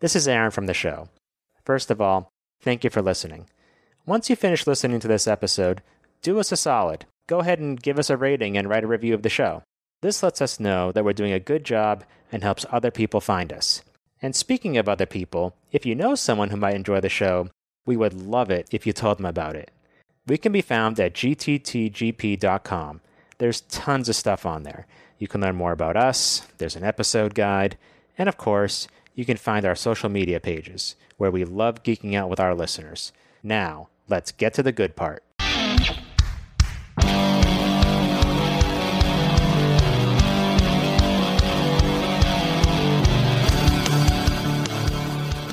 This is Aaron from the show. First of all, thank you for listening. Once you finish listening to this episode, do us a solid. Go ahead and give us a rating and write a review of the show. This lets us know that we're doing a good job and helps other people find us. And speaking of other people, if you know someone who might enjoy the show, we would love it if you told them about it. We can be found at gttgp.com. There's tons of stuff on there. You can learn more about us, there's an episode guide, and of course, you can find our social media pages, where we love geeking out with our listeners. Now, let's get to the good part.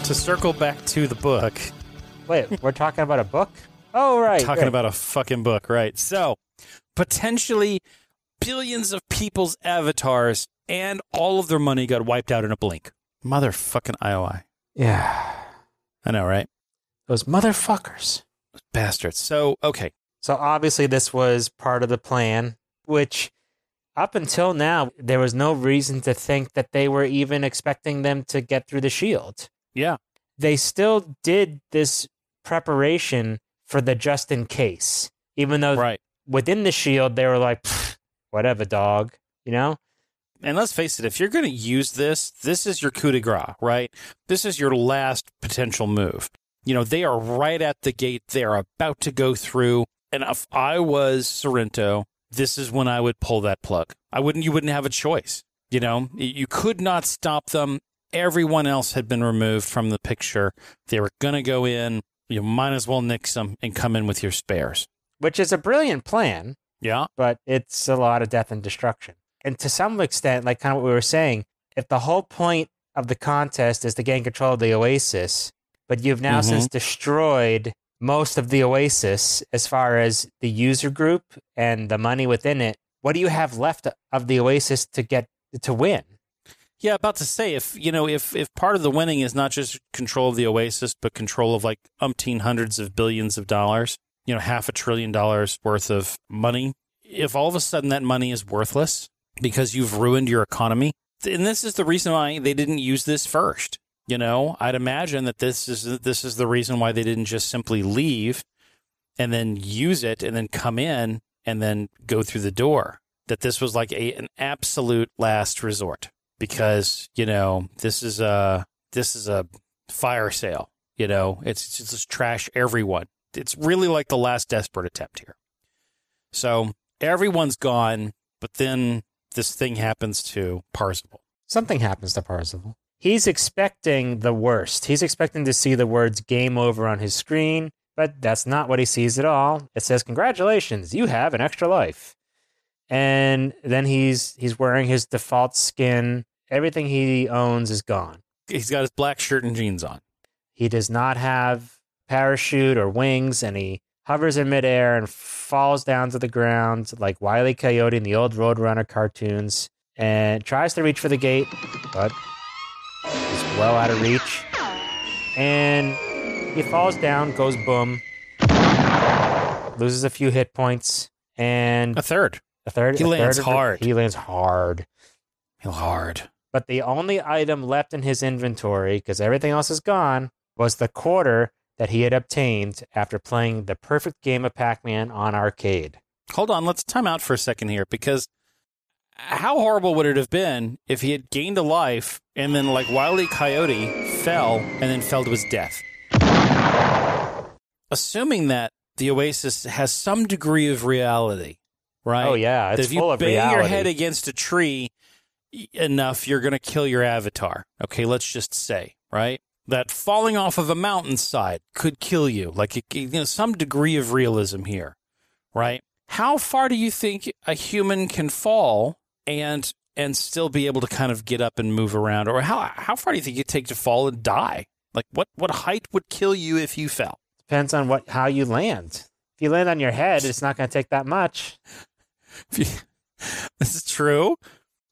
To circle back to the book, Wait, we're talking about a book? Oh, right. talking right. about a fucking book, right? So, potentially billions of people's avatars and all of their money got wiped out in a blink. Motherfucking IOI. Yeah. I know, right? Those motherfuckers. Bastards. So, okay. So obviously this was part of the plan, which up until now there was no reason to think that they were even expecting them to get through the shield. Yeah. They still did this preparation for the just in case, even though Right. within the shield they were like, whatever, dog, you know? And let's face it, if you're going to use this, this is your coup de grace, right? This is your last potential move. You know, they are right at the gate. They are about to go through. And if I was Sorrento, this is when I would pull that plug. I wouldn't, you wouldn't have a choice. You know, you could not stop them. Everyone else had been removed from the picture. They were going to go in. You might as well nix them and come in with your spares. Which is a brilliant plan, Yeah. but it's a lot of death and destruction. And to some extent, like kind of what we were saying, if the whole point of the contest is to gain control of the Oasis, but you've now Mhm. since destroyed most of the Oasis as far as the user group and the money within it, what do you have left of the Oasis to get to win? Yeah, about to say if you know if if part of the winning is not just control of the Oasis, but control of like umpteen hundreds of billions of dollars, you know, half a trillion dollars worth of money. If all of a sudden that money is worthless because you've ruined your economy, and this is the reason why they didn't use this first. You know, I'd imagine that this is this is the reason why they didn't just simply leave and then use it and then come in and then go through the door. That this was like a an absolute last resort because you know this is a this is a fire sale. You know, it's, it's just trash everyone. It's really like the last desperate attempt here. So everyone's gone, but then this thing happens to Parzival. Something happens to Parzival. He's expecting the worst. He's expecting to see the words game over on his screen, but that's not what he sees at all. It says, Congratulations, you have an extra life. And then he's he's wearing his default skin. Everything he owns is gone. He's got his black shirt and jeans on. He does not have parachute or wings, and he hovers in midair and falls down to the ground like Wile E. Coyote in the old Roadrunner cartoons, and tries to reach for the gate, but is well out of reach. And he falls down, goes boom, loses a few hit points, and A third. a third. he a lands third hard. He lands hard. Hard. But the only item left in his inventory, because everything else is gone, was the quarter that he had obtained after playing the perfect game of Pac Man on arcade. Hold on, let's time out for a second here because how horrible would it have been if he had gained a life and then, like Wile E. Coyote, fell and then fell to his death? Assuming that the Oasis has some degree of reality, right? Oh, yeah. it's That if you full of bang your head against a tree enough, you're going to kill your avatar. Okay, let's just say, right? That falling off of a mountainside could kill you. Like, it- you know, some degree of realism here, right? How far do you think a human can fall and and still be able to kind of get up and move around, or how how far do you think it take to fall and die? Like, what what height would kill you if you fell? Depends on what how you land. If you land on your head, it's not going to take that much. You, this is true.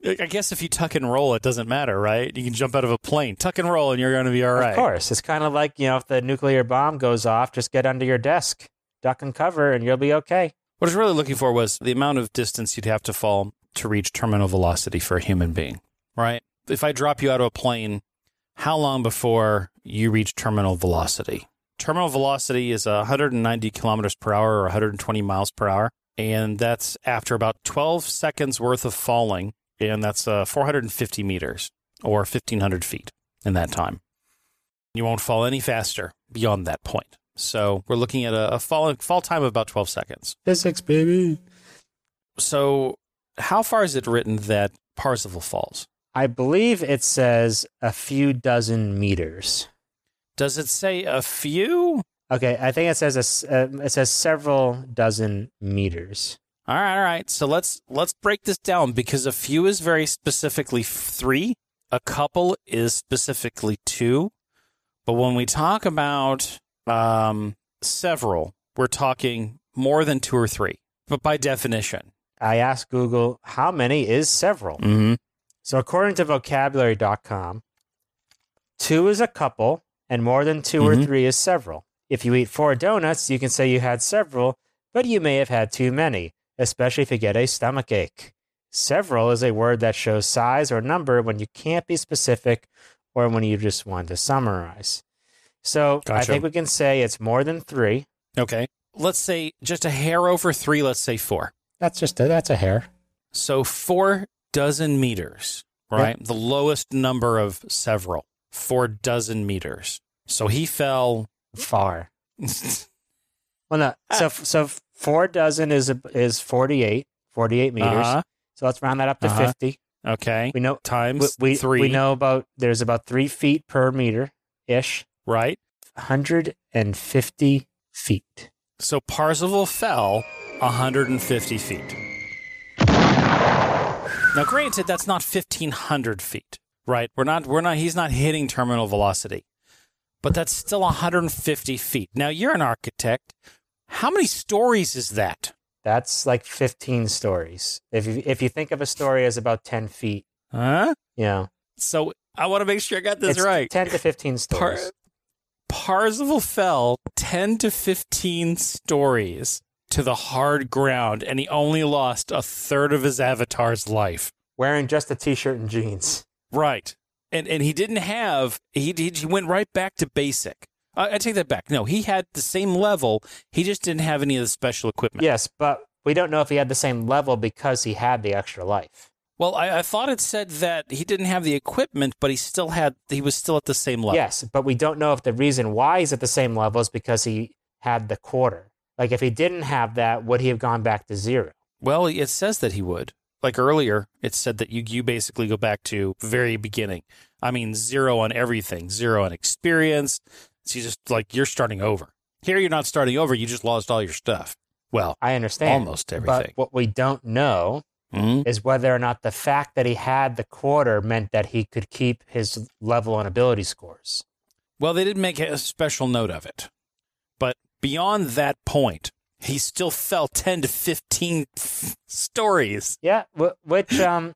I guess if you tuck and roll, it doesn't matter, right? You can jump out of a plane, tuck and roll, and you're going to be all right. Of course. It's kind of like, you know, if the nuclear bomb goes off, just get under your desk, duck and cover, and you'll be okay. What I was really looking for was the amount of distance you'd have to fall to reach terminal velocity for a human being, right? If I drop you out of a plane how long before you reach terminal velocity? Terminal velocity is 190 kilometers per hour or 120 miles per hour. And that's after about 12 seconds worth of falling. And that's uh, 450 meters or 1,500 feet in that time. You won't fall any faster beyond that point. So we're looking at a, a fall, fall time of about 12 seconds. Physics, baby. So, how far is it written that Parzival falls? I believe it says a few dozen meters. Does it say a few? Okay, I think it says a s uh, it says several dozen meters. All right, all right. So let's let's break this down because a few is very specifically three, a couple is specifically two, but when we talk about um, several, we're talking more than two or three. But by definition, I asked Google how many is several. mm-hmm. So according to vocabulary.com, two is a couple and more than 2 or Mhm. three is several. If you eat four donuts, you can say you had several, but you may have had too many, especially if you get a stomach ache. Several is a word that shows size or number when you can't be specific or when you just want to summarize. So I think we can say it's more than three. okay. Let's say just a hair over three. Let's say four. That's just a, that's a hair. So four dozen meters, right? The lowest number of several, four dozen meters. So he fell. Far. Well, no. So so four dozen is a, is 48, 48 meters. Uh-huh. So let's round that up to Uh-huh. 50. Okay. We know we, Times we, three. we know about there's about three feet per meter ish, Right. 150 feet. So Parzival fell 150 feet. Now, granted, that's not 1,500 feet, right? We're not. We're not. He's not hitting terminal velocity, but that's still 150 feet. Now, you're an architect. How many stories is that? That's like 15 stories. If you, if you think of a story as about 10 feet, Huh? Yeah. So I want to make sure I got this it's right. 10 to 15 Par- stories. Parzival fell 10 to 15 stories to the hard ground, and he only lost a third of his avatar's life. wearing just a t-shirt and jeans. Right. And and he didn't have he, he went right back to basic. I, I take that back. No, he had the same level. He just didn't have any of the special equipment. Yes, but we don't know if he had the same level because he had the extra life. Well, I, I thought it said that he didn't have the equipment, but he still had he was still at the same level. Yes, but we don't know if the reason why he's at the same level is because he had the quarter. Like if he didn't have that, would he have gone back to zero? Well, it says that he would. Like earlier, it said that you you basically go back to very beginning. I mean, zero on everything, zero on experience. So you just like you're starting over. Here, you're not starting over. You just lost all your stuff. Well, I understand. almost everything. But what we don't know Mhm. is whether or not the fact that he had the quarter meant that he could keep his level and ability scores. Well, they didn't make a special note of it. But beyond that point, he still fell 10 to 15 stories. Yeah, wh- which um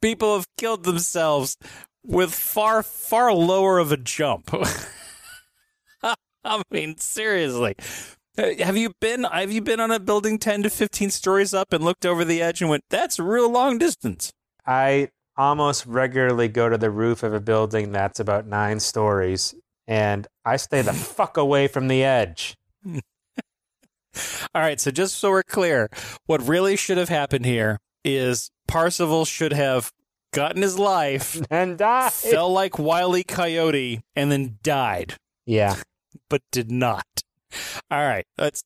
People have killed themselves with far, far lower of a jump. I mean, seriously. Have you been have you been on a building 10 to 15 stories up and looked over the edge and went, "That's a real long distance." I almost regularly go to the roof of a building that's about nine stories, and I stay the fuck away from the edge. All right, so just so we're clear, what really should have happened here is Parzival should have gotten his life, And die. fell like Wile E. Coyote, and then died, Yeah, but did not. All right, that's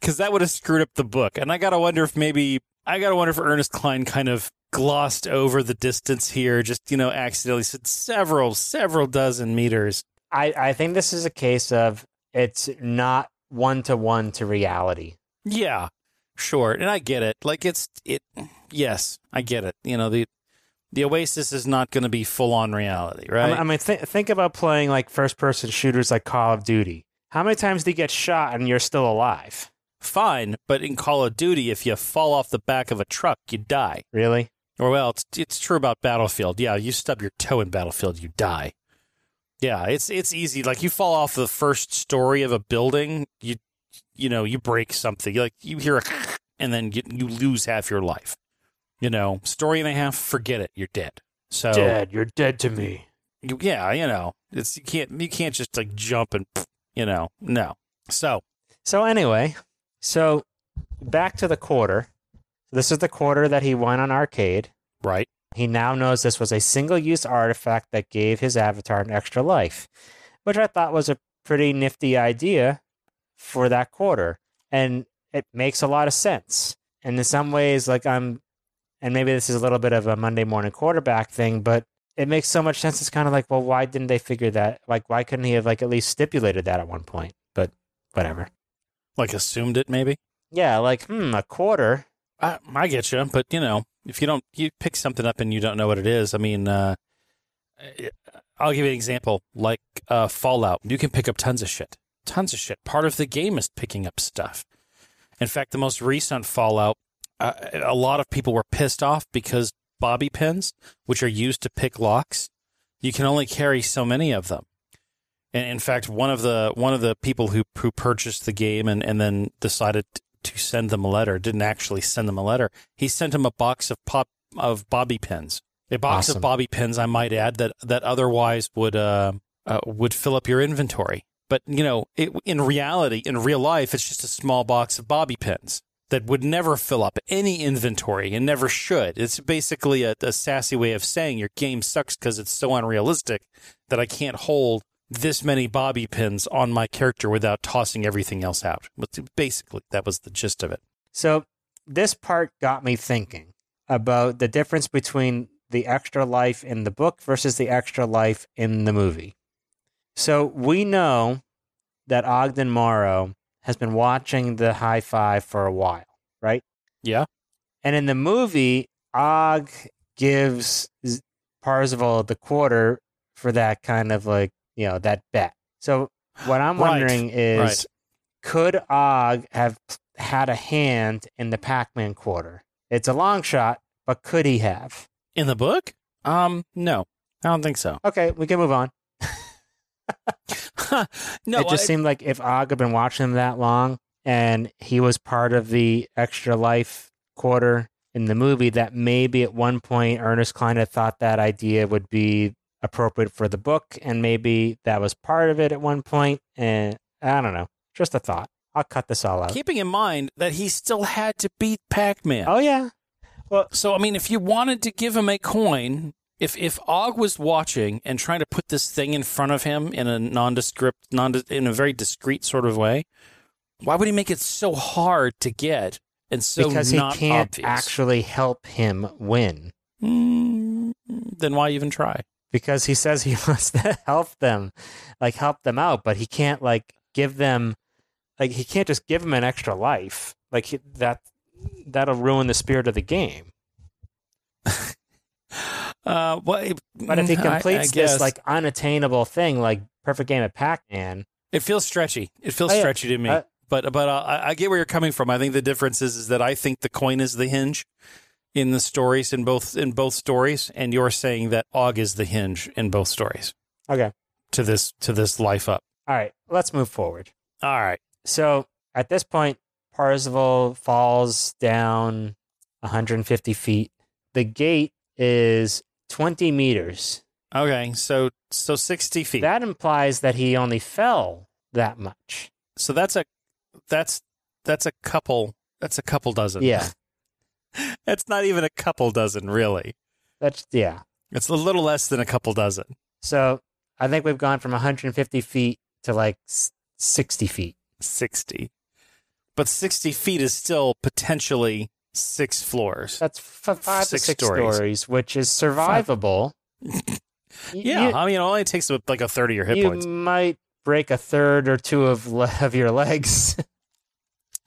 because that would have screwed up the book. And I gotta wonder if maybe I gotta wonder if Ernest Cline kind of glossed over the distance here, just you know, accidentally said several, several dozen meters. I I think this is a case of it's not one to one to reality. Yeah, sure, and I get it. Like it's it. Yes, I get it. You know the the Oasis is not going to be full on reality, right? I mean, th- think about playing like first person shooters like Call of Duty. How many times do you get shot and you're still alive? Fine, but in Call of Duty, if you fall off the back of a truck, you die. Really? Or well, it's it's true about Battlefield. Yeah, you stub your toe in Battlefield, you die. Yeah, it's it's easy. Like you fall off the first story of a building, you you know you break something. Like you hear a and then you, you lose half your life. You know, story and a half, forget it, you're dead. So Dead. You're dead to me. You- Yeah, you know, it's you can't you can't just like jump and you know no. So So anyway, so back to the quarter. This is the quarter that he won on arcade. right, He now knows this was a single use artifact that gave his avatar an extra life, which I thought was a pretty nifty idea for that quarter. And it makes a lot of sense. And in some ways, like I'm, and maybe this is a little bit of a Monday morning quarterback thing, but it makes so much sense. It's kind of like, well, why didn't they figure that? Like, why couldn't he have like at least stipulated that at one point? But whatever. like assumed it maybe. Yeah, like, hmm, a quarter. I, I get you, but you know, if you don't, you pick something up and you don't know what it is. I mean, uh, I'll give you an example. Like uh, Fallout, you can pick up tons of shit, tons of shit. Part of the game is picking up stuff. In fact, the most recent Fallout, uh, a lot of people were pissed off because bobby pins, which are used to pick locks, you can only carry so many of them. And in fact, one of the one of the people who who purchased the game and, and then decided to send them a letter didn't actually send them a letter. He sent them a box of pop of bobby pins, a box Awesome. of bobby pins. I might add that that otherwise would uh, uh, would fill up your inventory. But you know, it, in reality, in real life, it's just a small box of bobby pins that would never fill up any inventory and never should. It's basically a, a sassy way of saying your game sucks because it's so unrealistic that I can't hold this many bobby pins on my character without tossing everything else out. But basically, that was the gist of it. So this part got me thinking about the difference between the extra life in the book versus the extra life in the movie. So we know that Ogden Morrow has been watching the high five for a while, right? Yeah. And in the movie, Og gives Parzival the quarter for that kind of like, you know, that bet. So what I'm Right, wondering is right. could Og have had a hand in the Pac Man quarter? It's a long shot, but could he have? In the book? Um, no, I don't think so. Okay, we can move on. no, it just I- seemed like if Og had been watching him that long and he was part of the extra life quarter in the movie, that maybe at one point Ernest Cline had thought that idea would be appropriate for the book, and maybe that was part of it at one point. And I don't know, just a thought. I'll cut this all out. keeping in mind that he still had to beat Pac-Man. oh yeah, Well, So I mean, if you wanted to give him a coin, if if Og was watching and trying to put this thing in front of him in a nondescript, non in a very discreet sort of way, why would he make it so hard to get and so because he can't obvious? actually help him win. Mm, then why even try? because he says he wants to help them, like help them out, but he can't like give them, like he can't just give them an extra life. Like he, that, that'll ruin the spirit of the game. Uh, well, But if he mm, I- I completes this like unattainable thing, like perfect game of Pac-Man, It feels stretchy. It feels Oh, yeah. stretchy to me. Uh, but but uh, I, I get where you're coming from. I think the difference is, is that I think the coin is the hinge in the stories in both in both stories, and you're saying that Og is the hinge in both stories okay, to this to this life up. all right, let's move forward. All right. So at this point, Parzival falls down 150 feet. The gate is 20 meters. Okay. So so sixty feet. That implies that he only fell that much. so that's a that's that's a couple. That's a couple dozen. Yeah, That's not even a couple dozen, really. that's yeah. It's a little less than a couple dozen. So I think we've gone from 150 feet to like 60 feet. 60. But 60 feet is still potentially six floors. That's f- five Six to six stories. stories, which is survivable. Yeah, you, I mean, it only takes like a third of your hit you points. might break a third or two of le- of your legs.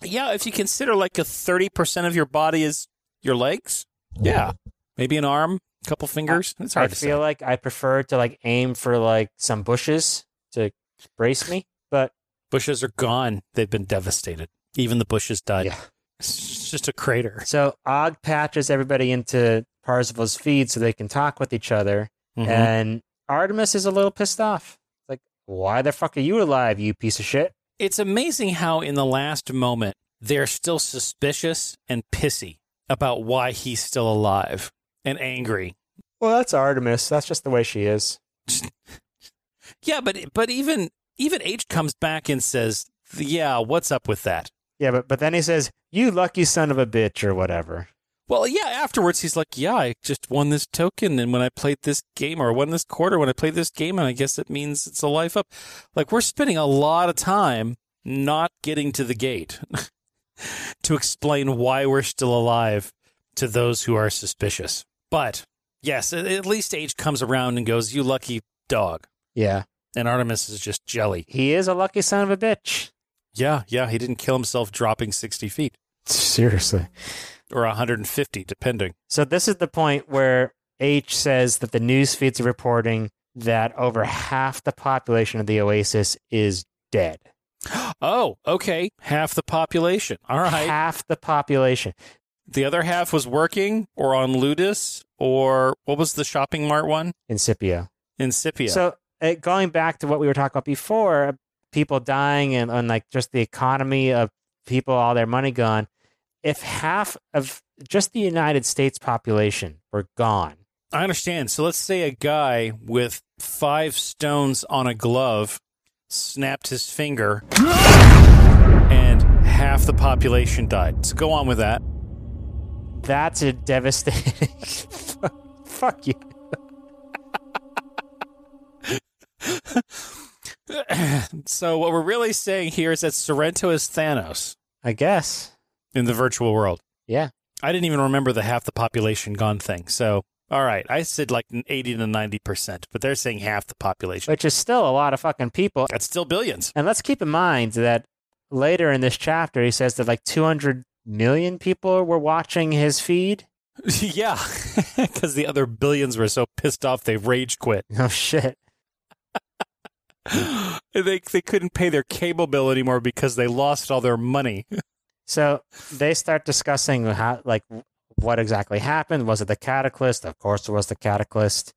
Yeah, if you consider like a 30% of your body is your legs. Yeah. Maybe an arm, a couple fingers. It's I hard to feel say. like I prefer to like aim for like some bushes to brace me, but Bushes are gone. They've been devastated. Even the bushes died. yeah. It's just a crater. So Og patches everybody into Parzival's feed so they can talk with each other. Mhm. And Artemis is a little pissed off. Like, why the fuck are you alive, you piece of shit? It's amazing how in the last moment they're still suspicious and pissy about why he's still alive and angry. Well, that's Artemis. That's just the way she is. Yeah, but but even even H comes back and says, "Yeah, what's up with that?" Yeah, but but then he says, "You lucky son of a bitch" or whatever. Well, yeah. Afterwards, he's like, "Yeah, I just won this token, and when I played this game, or won this quarter when I played this game, and I guess it means it's a life up." Like we're spending a lot of time not getting to the gate to explain why we're still alive to those who are suspicious. But yes, at- at least H comes around and goes, "You lucky dog," Yeah, and Artemis is just jelly. he is a lucky son of a bitch. Yeah, yeah, he didn't kill himself dropping 60 feet Seriously. or 150, depending. So this is the point where H says that the news feeds are reporting that over half the population of the Oasis is dead. Oh, okay. Half the population. All right. Half the population. The other half was working or on Ludus or what was the shopping mart one? Incipio. Incipia. So uh, going back to what we were talking about before, people dying and, and like just the economy of people, all their money gone. If half of just the United States population were gone, I understand. So let's say a guy with five stones on a glove snapped his finger and half the population died. So go on with that. that's a devastating. Fuck you. so what we're really saying here is that Sorrento is Thanos I guess. in the virtual world. Yeah. I didn't even remember the half the population gone thing. So, all right, I said like 80 to 90%, but they're saying half the population. Which is still a lot of fucking people. That's still billions. And let's keep in mind that later in this chapter, he says that like 200 million people were watching his feed. yeah, because the other billions were so pissed off they rage quit. Oh, shit. they they couldn't pay their cable bill anymore because they lost all their money. So they start discussing how, like, what exactly happened. Was it the cataclysm? Of course, it was the cataclysm.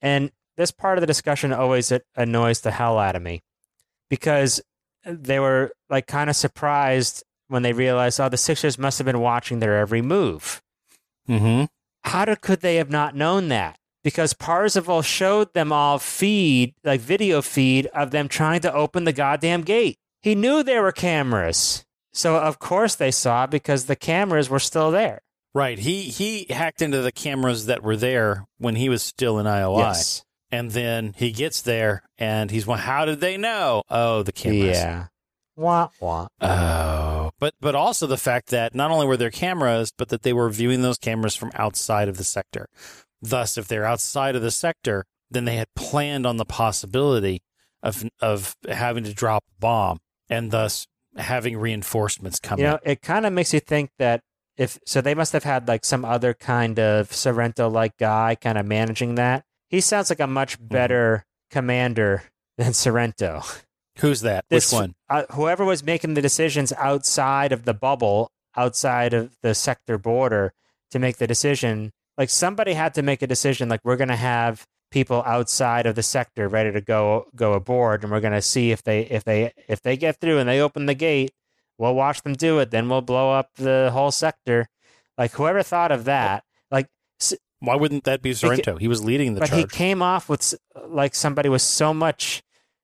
And this part of the discussion always annoys the hell out of me because they were like kind of surprised when they realized, oh, the Sixers must have been watching their every move. Mm-hmm. How did, could they have not known that? Because Parzival showed them all feed, like video feed of them trying to open the goddamn gate. He knew there were cameras. So of course they saw because the cameras were still there. Right. He he hacked into the cameras that were there when he was still in IOI. Yes. And then he gets there and he's well, how did they know? Oh, the cameras. Yeah. Wah wah. Oh. But but also the fact that not only were there cameras, but that they were viewing those cameras from outside of the sector. Thus, if they're outside of the sector, then they had planned on the possibility of of having to drop a bomb and thus having reinforcements come You in. know, it kind of makes you think that if so, they must have had like some other kind of Sorrento like guy kind of managing that. He sounds like a much better commander than Sorrento. Who's that? This- Which one? uh, whoever was making the decisions outside of the bubble, outside of the sector border to make the decision, like somebody had to make a decision like we're going to have people outside of the sector ready to go go aboard and we're going to see if they if they if they get through and they open the gate, we'll watch them do it, then we'll blow up the whole sector. Like whoever thought of that, like Why wouldn't that be Sorrento? He was leading the charge. but he came off with like somebody with so much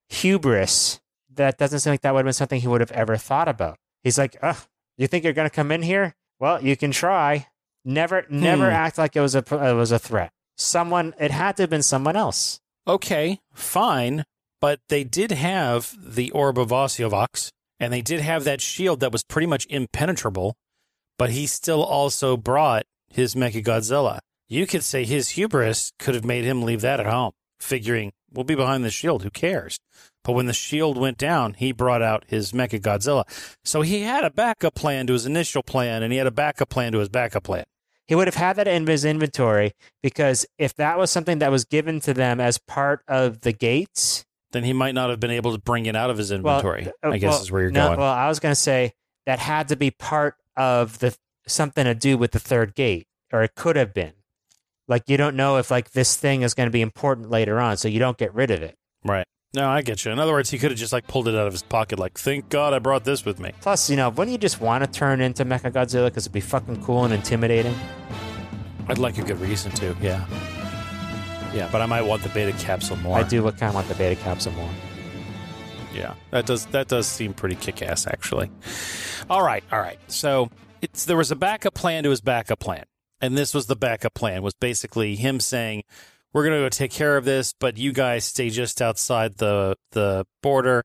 hubris that doesn't seem like that would have been something he would have ever thought about. He's like, "Ugh, you think you're going to come in here? Well, you can try. Never, never Hmm. act like it was a it was a threat. Someone, it had to have been someone else. okay, fine, but they did have the orb of Osuvox, and they did have that shield that was pretty much impenetrable, but he still also brought his Mechagodzilla. You could say his hubris could have made him leave that at home, figuring we'll be behind the shield. Who cares? But when the shield went down, he brought out his Mechagodzilla. So he had a backup plan to his initial plan, and he had a backup plan to his backup plan. He would have had that in his inventory because if that was something that was given to them as part of the gates, Then he might not have been able to bring it out of his inventory. uh, I guess well, is where you're no, going. Well, I was going to say that had to be part of the something to do with the third gate, or it could have been. Like you don't know if like this thing is going to be important later on, so you don't get rid of it. Right. No, I get you. In other words, he could have just like pulled it out of his pocket, like, thank God I brought this with me. Plus, you know, wouldn't you just want to turn into Mechagodzilla because it'd be fucking cool and intimidating? I'd like a good reason to, yeah. Yeah, but I might want the beta capsule more. I do look kind of want the beta capsule more. Yeah, that does that does seem pretty kick-ass actually. All right, all right. So it's there was a backup plan to his backup plan, and this was the backup plan was basically him saying, "We're going to go take care of this, but you guys stay just outside the the border,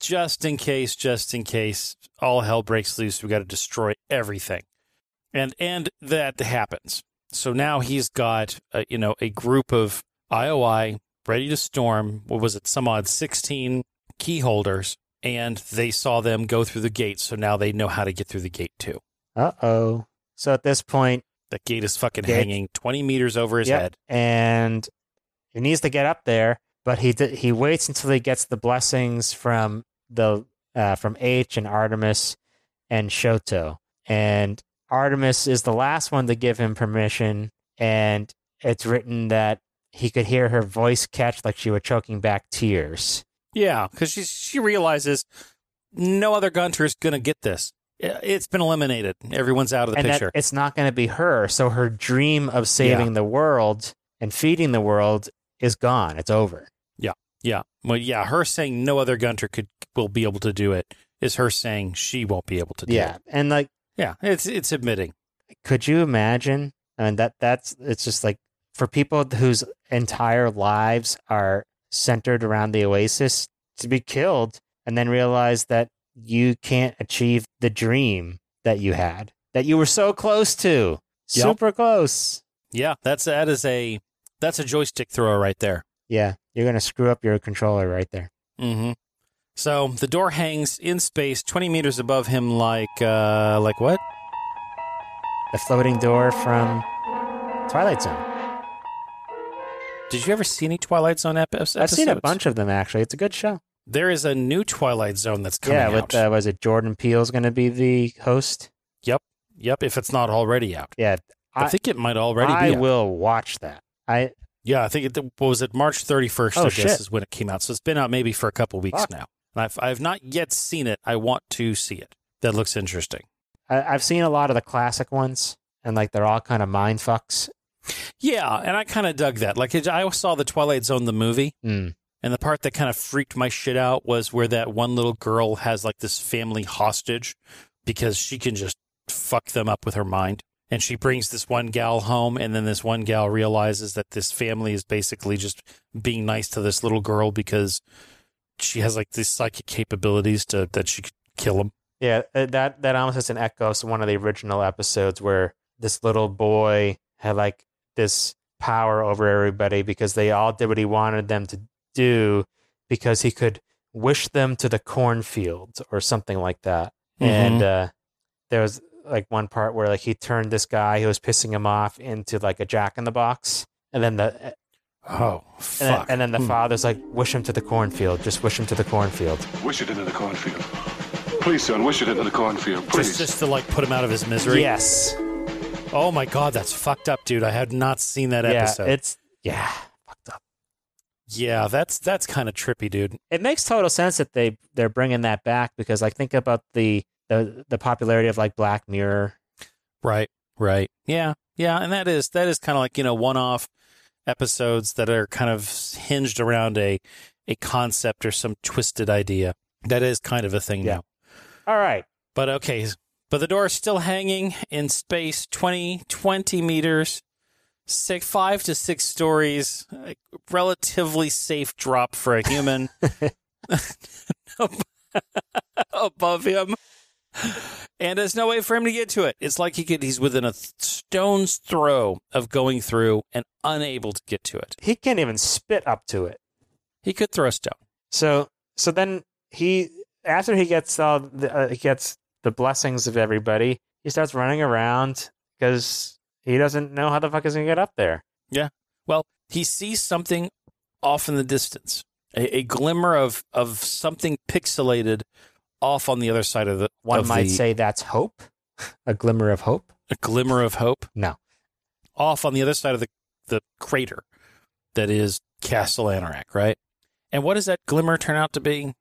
just in case, just in case all hell breaks loose. We got to destroy everything." And and that happens. So now he's got uh, you know a group of IOI ready to storm. What was it? Some odd sixteen key holders, and they saw them go through the gate. So now they know how to get through the gate too. Uh oh. So at this point, That gate is fucking Gate. hanging twenty meters over his Yep. head. and he needs to get up there, but he d- he waits until he gets the blessings from the uh, from H and Artemis and Shoto, and Artemis is the last one to give him permission, and it's written that he could hear her voice catch like she were choking back tears. Yeah, because she she realizes no other gunter is going to get this. It's been eliminated. Everyone's out of the and picture. that it's not going to be her. So her dream of saving the world and feeding the world is gone. It's over. yeah, Yeah. well, yeah. Her saying no other gunter could will be able to do it is her saying she won't be able to do Yeah, it. Yeah. And like, Yeah, it's it's admitting. could you imagine? I mean, that that's it's just like for people whose entire lives are centered around the Oasis to be killed and then realize that you can't achieve the dream that you had that you were so close to, Yep. super close. Yeah, that's that is a that's a joystick thrower right there. Yeah, you're gonna screw up your controller right there. Mm-hmm. So the door hangs in space, twenty meters above him, like uh, like what? The floating door from Twilight Zone. Did you ever see any Twilight Zone ep- episodes? I've seen a bunch of them actually. It's a good show. There is a new Twilight Zone that's coming yeah, out. with uh, was it Jordan Peele's going to be the host? Yep, yep. if it's not already out. Yeah, I, I- think it might already I be out. will watch that. I Yeah, I think it what was it March 31st, Oh, I guess shit. is when it came out. So it's been out maybe for a couple weeks Fuck. now. And I've I've not yet seen it. I want to see it. That looks interesting. I, I've seen a lot of the classic ones, and like they're all kind of mind fucks. Yeah, and I kind of dug that. Like it- I saw the Twilight Zone the movie, Mm. And the part that kind of freaked my shit out was where that one little girl has like this family hostage because she can just fuck them up with her mind. And she brings this one gal home, and then this one gal realizes that this family is basically just being nice to this little girl because she has like these psychic capabilities to that she could kill them. Yeah, uh, that that almost has an echo to one of the original episodes where this little boy had like this power over everybody because they all did what he wanted them to do because he could wish them to the cornfield or something like that. And uh, there was like one part where like he turned this guy who was pissing him off into like a jack in the box, and then the Oh, and then, and then the Hmm. father's like, wish him to the cornfield, just wish him to the cornfield. Wish it into the cornfield. Please, son, wish it into the cornfield. Please. just just to like put him out of his misery. Yes, Oh my god, that's fucked up, dude. I had not seen that yeah, episode. it's yeah, fucked up. Yeah, that's that's kind of trippy, dude. It makes total sense that they they're bringing that back because like think about the the the popularity of like Black Mirror. Right, right. Yeah, yeah, and that is that is kind of like you know one-off episodes that are kind of hinged around a a concept or some twisted idea. That is kind of a thing Yeah. now. All right, But okay, but the door is still hanging in space, 20, 20 meters, six, five to six stories, relatively safe drop for a human above him. And there's no way for him to get to it. It's like he could, he's within a th- stone's throw of going through and unable to get to it. he can't even spit up to it. He could throw a stone. So so then he after he gets all the, uh, he gets the blessings of everybody, he starts running around because he doesn't know how the fuck he's gonna get up there. Yeah. Well, he sees something off in the distance, a, a glimmer of, of something pixelated off on the other side of the. One might the- say that's hope, a glimmer of hope. a glimmer of hope No, off on the other side of the, the crater that is Castle Anorak, right? And what does that glimmer turn out to be?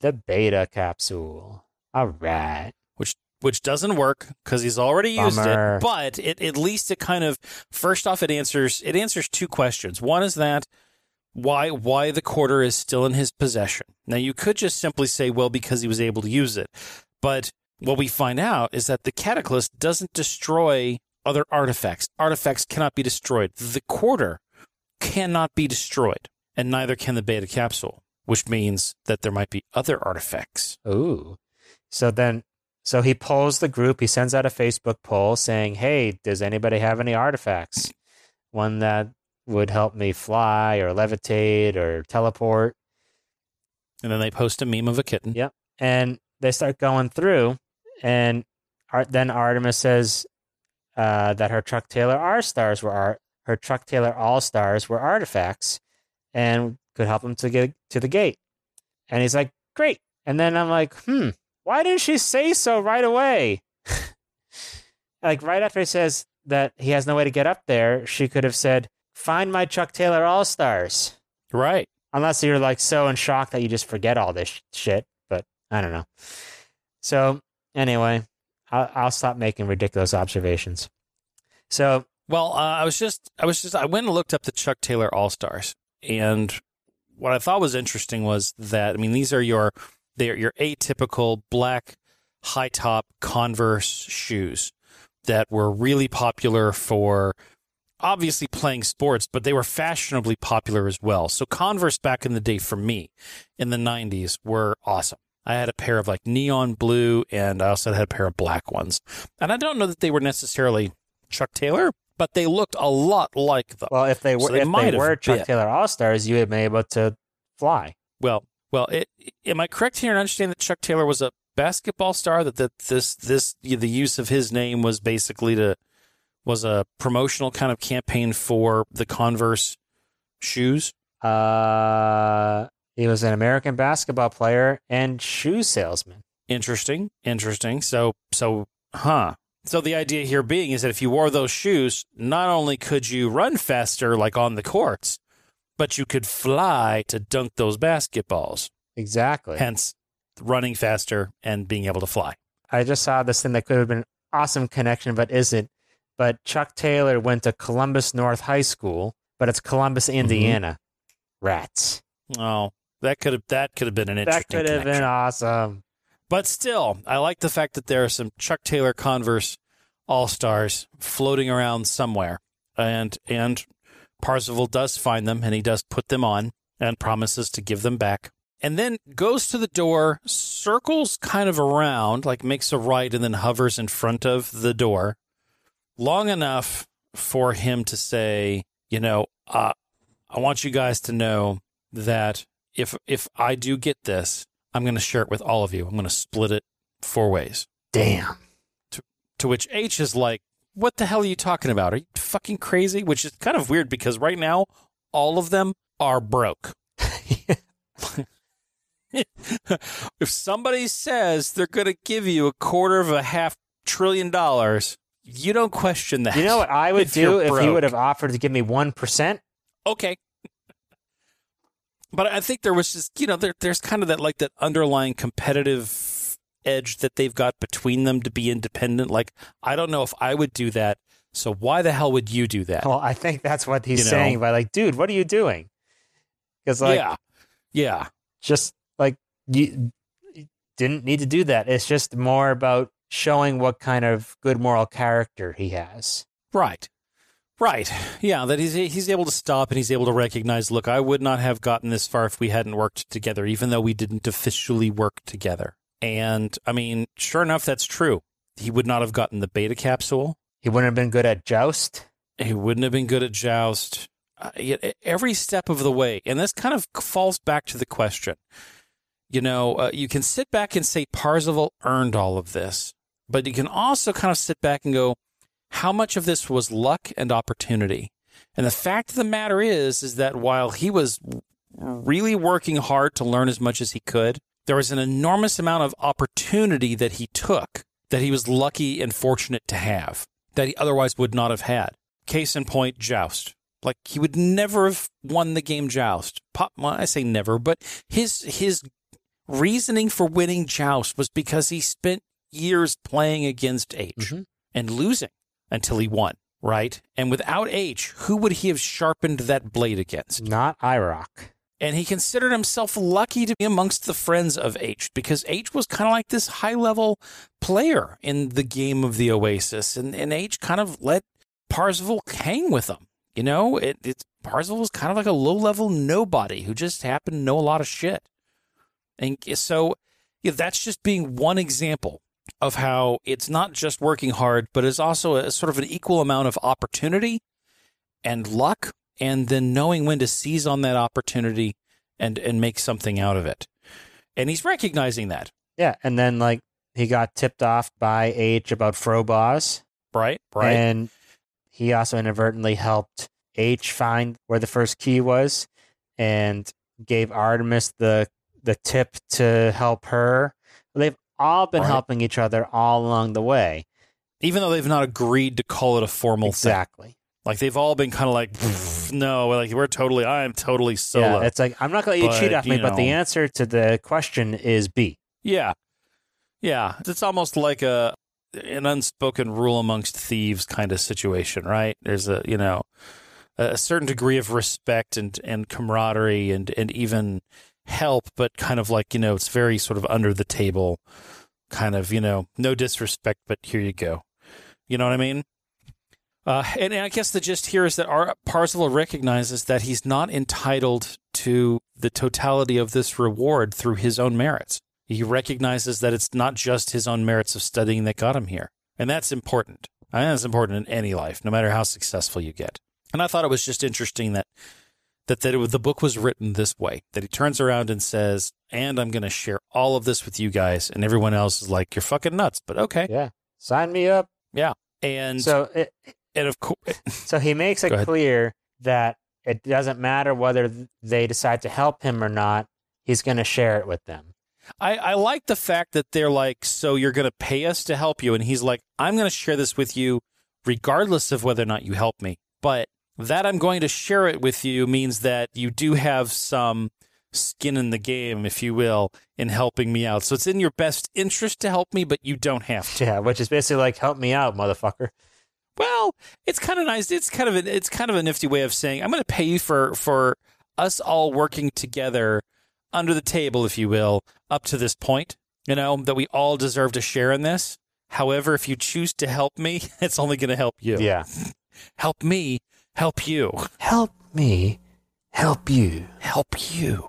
the beta capsule. All right. Which doesn't work because he's already used Bummer. it. But it, at least it kind of first off it answers it answers two questions. One is that why why the quarter is still in his possession. Now you could just simply say, well, because he was able to use it. But what we find out is that the cataclysm doesn't destroy other artifacts. Artifacts cannot be destroyed. The quarter cannot be destroyed, and neither can the beta capsule, which means that there might be other artifacts. Ooh. So then, so he polls the group. He sends out a Facebook poll saying, "Hey, does anybody have any artifacts? One that would help me fly or levitate or teleport?" And then they post a meme of a kitten. Yep. And they start going through, and Ar- then Artemis says uh, that her truck Taylor R stars were art. Her Chuck Taylor All Stars were artifacts, and could help him to get to the gate. And he's like, "Great." And then I'm like, "Hmm, why didn't she say so right away?" like right after he says that he has no way to get up there, she could have said, "Find my Chuck Taylor All Stars." Right. unless you're like so in shock that you just forget all this sh- shit. But I don't know. So anyway, I'll, I'll stop making ridiculous observations. So Well, uh, I was just, I was just, I went and looked up the Chuck Taylor All Stars, and what I thought was interesting was that, I mean, these are your, they're your atypical black high top Converse shoes that were really popular for obviously playing sports, but they were fashionably popular as well. So Converse back in the day for me in the 90s were awesome. I had a pair of like neon blue and I also had a pair of black ones. And I don't know that they were necessarily Chuck Taylor, but they looked a lot like them. well, if they were So they if might they were Chuck been. Taylor All Stars, you would have been able to fly. Well, well, it, am I correct here in understanding that Chuck Taylor was a basketball star? That that this this the use of his name was basically to was a promotional kind of campaign for the Converse shoes. Uh, he was an American basketball player and shoe salesman. Interesting, interesting. So so, huh. So the idea here being is that if you wore those shoes, not only could you run faster like on the courts, but you could fly to dunk those basketballs. Exactly. Hence, running faster and being able to fly. I just saw this thing that could have been an awesome connection, but isn't. But Chuck Taylor went to Columbus North High School, but it's Columbus, Mm-hmm. Indiana. Rats. Oh, that could have that could have been an interesting. That could have been awesome. But still, I like the fact that there are some Chuck Taylor Converse All Stars floating around somewhere, and and Parzival does find them, and he does put them on, and promises to give them back, and then goes to the door, circles kind of around, like makes a right, and then hovers in front of the door, long enough for him to say, you know, uh, I want you guys to know that if if I do get this, I'm going to share it with all of you. I'm going to split it four ways. Damn. To which H is like, "What the hell are you talking about? Are you fucking crazy?" Which is kind of weird because right now all of them are broke. if somebody says they're going to give you a quarter of a half trillion dollars, you don't question that. You know what I would If do if he broke. would have offered to give me 1%? okay. But I think there was just, you know, there, there's kind of that like that underlying competitive edge that they've got between them to be independent. Like, I don't know if I would do that. So why the hell would you do that? Well, I think that's what he's You know? saying by like, dude, what are you doing? Because like, yeah. Yeah. just like you you didn't need to do that. It's just more about showing what kind of good moral character he has. Right. Right. Yeah, that he's he's able to stop and he's able to recognize, look, I would not have gotten this far if we hadn't worked together, even though we didn't officially work together. And I mean, sure enough, that's true. He would not have gotten the beta capsule. He wouldn't have been good at joust. He wouldn't have been good at joust. Uh, every step of the way, and this kind of falls back to the question. You know, uh, you can sit back and say Parzival earned all of this, but you can also kind of sit back and go, how much of this was luck and opportunity? And the fact of the matter is, is that while he was really working hard to learn as much as he could, there was an enormous amount of opportunity that he took that he was lucky and fortunate to have that he otherwise would not have had. Case in point, Joust. Like he would never have won the game Joust. Pop, well, I say never, but his his reasoning for winning Joust was because he spent years playing against H Mhm. and losing until he won, right? And without H, who would he have sharpened that blade against? Not IROC. And he considered himself lucky to be amongst the friends of H because H was kind of like this high level player in the game of the Oasis. And, and H kind of let Parzival hang with him. You know, it, it's Parzival was kind of like a low level nobody who just happened to know a lot of shit. And so yeah, that's just being one example of how it's not just working hard, but it's also a sort of an equal amount of opportunity and luck, and then knowing when to seize on that opportunity and and make something out of it. And he's recognizing that, Yeah, and then like he got tipped off by H about Frobozz, right? Right. and he also inadvertently helped H find where the first key was, and gave Artemis the the tip to help her. They've all been Right. helping each other all along the way. Even though they've not agreed to call it a formal thing, Exactly. Like they've all been kind of like, "Pfft, no, like we're totally, I'm totally solo. Yeah, it's like I'm not going to let you cheat off me, you but the answer to the question is B. Yeah. Yeah. It's almost like a an unspoken rule amongst thieves kind of situation, right? There's a, you know, a certain degree of respect and, and camaraderie and, and even help, but kind of like, you know, it's very sort of under the table, kind of, you know, no disrespect, but here you go. You know what I mean? Uh, and I guess the gist here is that our Parzival recognizes that he's not entitled to the totality of this reward through his own merits. He recognizes that it's not just his own merits of studying that got him here. And that's important. Think that's important in any life, no matter how successful you get. And I thought it was just interesting that that, that it, the book was written this way, that he turns around and says, and I'm going to share all of this with you guys. And everyone else is like, you're fucking nuts, but okay. Yeah, sign me up. Yeah. And, So it, and of course, So he makes it clear that it doesn't matter whether they decide to help him or not. He's going to share it with them. I, I like the fact that they're like, so you're going to pay us to help you. And he's like, I'm going to share this with you regardless of whether or not you help me. But that I'm going to share it with you means that you do have some skin in the game, if you will, in helping me out. So it's in your best interest to help me, but you don't have to. Yeah, which is basically like, help me out, motherfucker. Well, it's kind of nice. It's kind of an, it's kind of a nifty way of saying I'm going to pay you for for us all working together under the table, if you will, up to this point. You know that we all deserve to share in this. However, if you choose to help me, it's only going to help you. Yeah. Help me, help you, Help me help you. help you.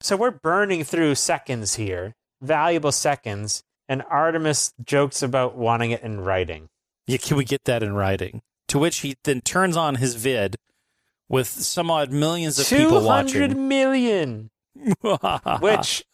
So we're burning through seconds here, valuable seconds, and Artemis jokes about wanting it in writing. Yeah, can we get that in writing? To which he then turns on his vid with some odd millions of people 200 watching. million, which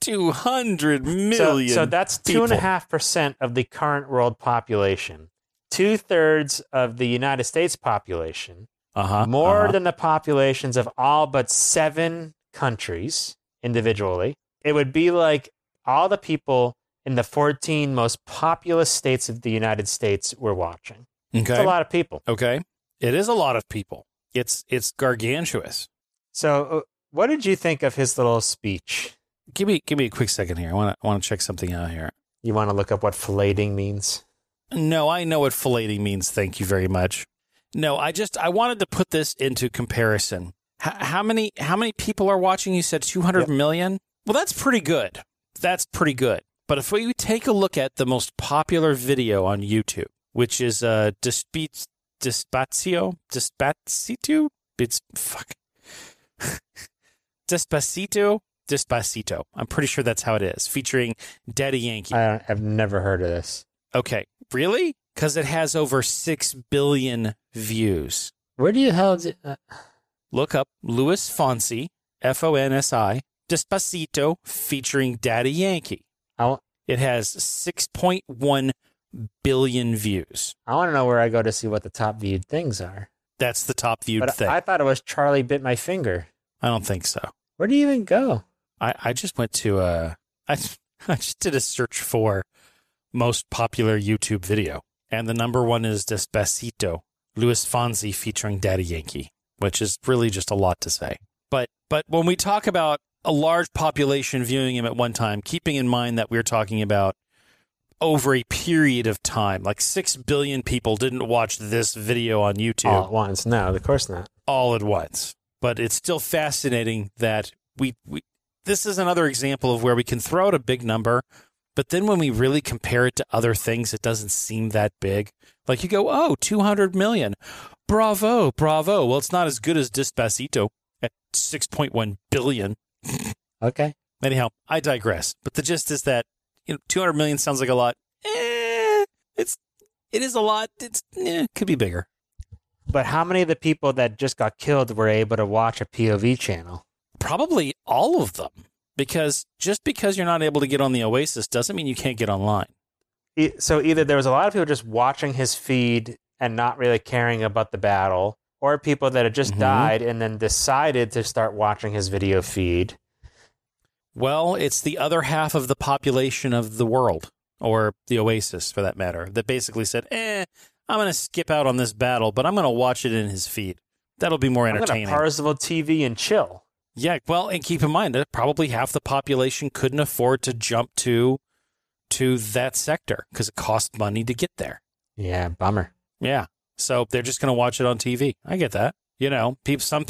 200 million. So, so that's two and a half percent of the current world population. Two thirds of the United States population, uh-huh, more uh-huh. than the populations of all but seven countries individually. It would be like all the people in the 14 most populous states of the United States we're watching. It's Okay. a lot of people. Okay. It is a lot of people. It's it's gargantuous. So, uh, what did you think of his little speech? Give me give me a quick second here. I want to I want to check something out here. You want to look up what filleting means? No, I know what filleting means. Thank you very much. No, I just I wanted to put this into comparison. H- how many how many people are watching? You said two hundred million. Yep. Well, that's pretty good. That's pretty good. But if we take a look at the most popular video on YouTube, which is uh Despit Despacito Despacito, it's fuck Despacito Despacito. I'm pretty sure that's how it is, featuring Daddy Yankee. I I've never heard of this. Okay, really? Because it has over 6 billion views. Where do you hell? Did, uh, Look up Luis Fonsi, F O N S I, Despacito featuring Daddy Yankee. I, It has 6.1 billion views. I want to know where I go to see what the top viewed things are. That's the top viewed But thing. I thought it was Charlie bit my finger. I don't think so. Where do you even go? I, I just went to uh I, I just did a search for most popular YouTube video. And the number one is Despacito, Luis Fonsi featuring Daddy Yankee, which is really just a lot to say. But but when we talk about a large population viewing him at one time, keeping in mind that we're talking about over a period of time. Like 6 billion people didn't watch this video on YouTube All at once. No, of course not. all at once. But it's still fascinating that we, we this is another example of where we can throw out a big number, but then when we really compare it to other things, it doesn't seem that big. Like you go, oh, 200 million. Bravo, bravo. Well, it's not as good as Despacito at 6.1 billion. Okay. Anyhow, I digress. But the gist is that you know, 200 million sounds like a lot. Eh, it's it is a lot. It's eh, could be bigger. But how many of the people that just got killed were able to watch a POV channel? Probably all of them. Because just because you're not able to get on the Oasis doesn't mean you can't get online. So either there was a lot of people just watching his feed and not really caring about the battle, or people that had just Mhm. died and then decided to start watching his video feed. Well, it's the other half of the population of the world, or the Oasis for that matter, that basically said, eh, I'm going to skip out on this battle, but I'm going to watch it in his feed. That'll be more I'm going to Parzival TV and chill. Yeah, well, and keep in mind that probably half the population couldn't afford to jump to to that sector because it costs money to get there. Yeah, bummer. Yeah, so they're just going to watch it on TV. I get that. You know, people. Some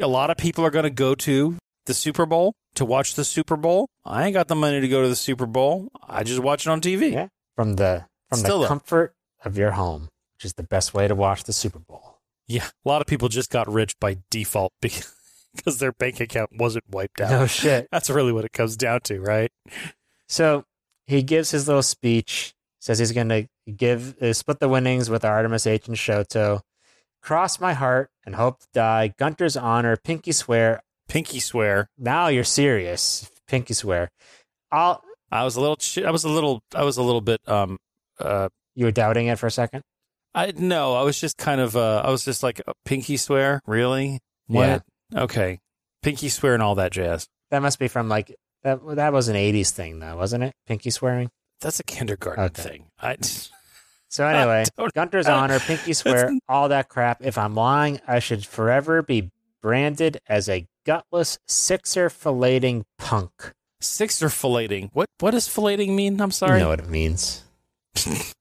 a lot of people are going to go to the Super Bowl to watch the Super Bowl. I ain't got the money to go to the Super Bowl. I just watch it on TV. Yeah. From the from Still the though. comfort of your home, which is the best way to watch the Super Bowl. Yeah, a lot of people just got rich by default because their bank account wasn't wiped out. No shit. That's really what it comes down to, right? So he gives his little speech, says he's going to give uh, split the winnings with Artemis H and Shoto. Cross my heart and hope to die. Gunter's honor, pinky swear. Pinky swear. Now you're serious, pinky swear. I'll. I was a little. I was a little. I was a little bit. Um. Uh. You were doubting it for a second. I no. I was just kind of. Uh. I was just like pinky swear. Really? What? Okay. Pinky swear and all that jazz. That must be from like that. That was an '80s thing, though, wasn't it? Pinky swearing. That's a kindergarten Okay. thing. I. So anyway, don't- Gunter's honor, pinky swear, all that crap. If I'm lying, I should forever be branded as a gutless sixer filleting punk. Sixer filleting. What? What does filleting mean? I'm sorry. You know what it means.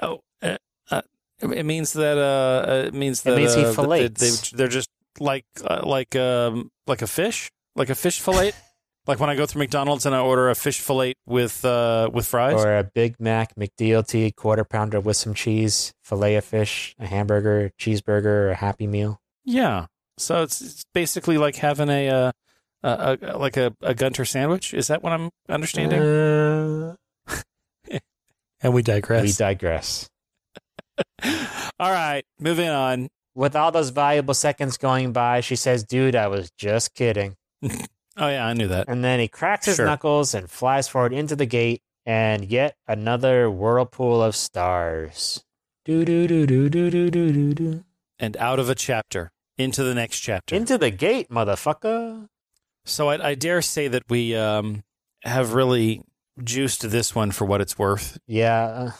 Oh, uh, uh, it means that uh, uh, it means that It means he uh, that they, fillets. they, are just like uh, like um like a fish, like a fish fillet. like when I go through McDonald's and I order a fish fillet with uh with fries. Or a Big Mac, McDLT, quarter pounder with some cheese, fillet of fish, a hamburger, cheeseburger, a Happy Meal. yeah, so it's, it's basically like having a, uh, a, a like a, a Gunter sandwich. Is that what I'm understanding? Uh, and we digress. We digress. all right, moving on. With all those valuable seconds going by, she says, "Dude, I was just kidding." oh yeah, I knew that. And then he cracks his sure. knuckles and flies forward into the gate, and yet another whirlpool of stars. Do do do do do do do do. And out of a chapter into the next chapter. Into the gate, motherfucker. So I, I dare say that we um, have really juiced this one for what it's worth. Yeah.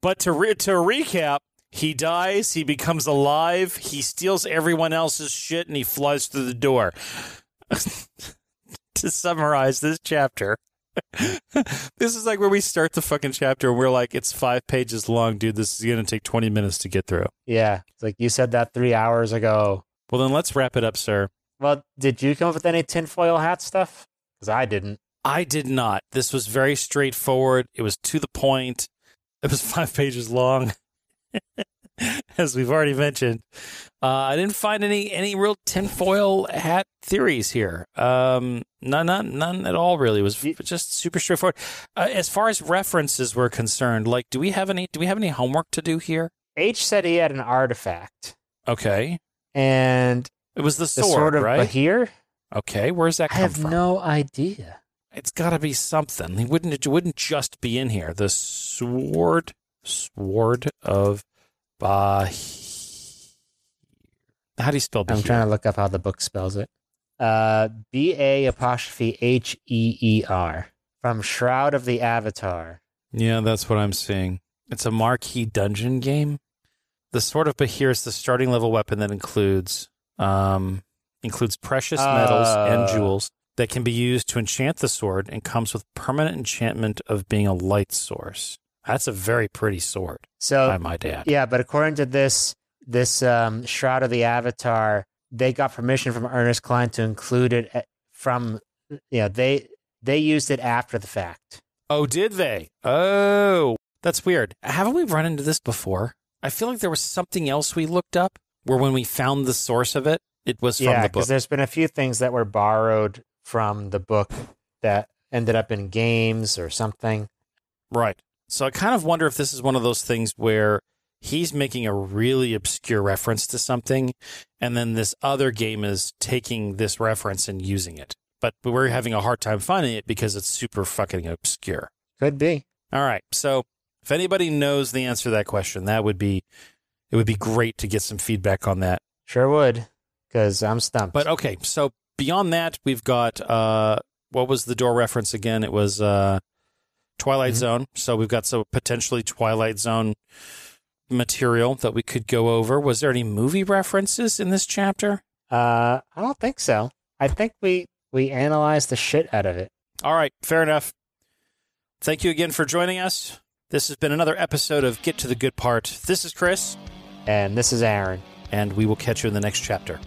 But to re- to recap, he dies, he becomes alive, he steals everyone else's shit, and he flies through the door. to summarize this chapter, this is like where we start the fucking chapter, and we're like, it's five pages long, dude. This is going to take twenty minutes to get through. Yeah. It's like you said that three hours ago. Well, then let's wrap it up, sir. Well, did you come up with any tinfoil hat stuff? Because I didn't. I did not. This was very straightforward. It was to the point. It was five pages long, as we've already mentioned. Uh, I didn't find any any real tinfoil hat theories here. Um, none, none, none at all. Really, it was just super straightforward. Uh, as far as references were concerned, like, do we have any? Do we have any homework to do here? H said he had an artifact, Okay, and it was the the sword, sword of right? Bahir. okay, where's that I come have from? no idea. It's got to be something. He wouldn't. It wouldn't just be in here. The sword, sword of Bahir. How do you spell Bahir? I'm trying to look up how the book spells it. Uh, B A apostrophe H E E R from Shroud of the Avatar. Yeah, that's what I'm seeing. It's a marquee dungeon game. The sword of Bahir is the starting level weapon that includes um, includes precious metals Uh. and jewels that can be used to enchant the sword and comes with permanent enchantment of being a light source. That's a very pretty sword, So I might add. Yeah, but according to this this um, Shroud of the Avatar, they got permission from Ernest Cline to include it at- from you know they they used it after the fact. Oh, did they? Oh, that's weird. Haven't we run into this before? I feel like there was something else we looked up where when we found the source of it, it was from yeah, the book. because there's been a few things that were borrowed from the book that ended up in games or something. Right. So I kind of wonder if this is one of those things where he's making a really obscure reference to something, and then this other game is taking this reference and using it. But we're having a hard time finding it because it's super fucking obscure. Could be. All right. So if anybody knows the answer to that question, that would be it would be great to get some feedback on that. Sure would, because I'm stumped. But okay, so beyond that, we've got uh what was the door reference again? It was uh Twilight Mhm. Zone. So we've got some potentially Twilight Zone material that we could go over. Was there any movie references in this chapter? uh, I don't think so. I think we we analyzed the shit out of it. All right, fair enough. Thank you again for joining us. This has been another episode of Get to the Good Part. This is Chris, And this is Aaron. and we will catch you in the next chapter.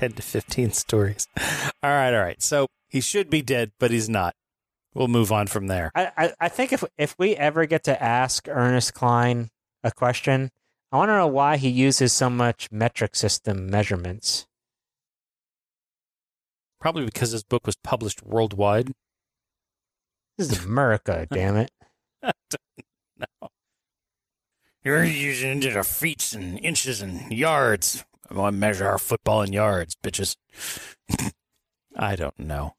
Ten to fifteen stories. All right, all right. So he should be dead, but he's not. We'll move on from there. I, I, I think if if we ever get to ask Ernest Cline a question, I want to know why he uses so much metric system measurements. Probably because his book was published worldwide. This is America, damn it. No. You're using feet and inches and yards. I want to measure our football in yards, bitches. I don't know.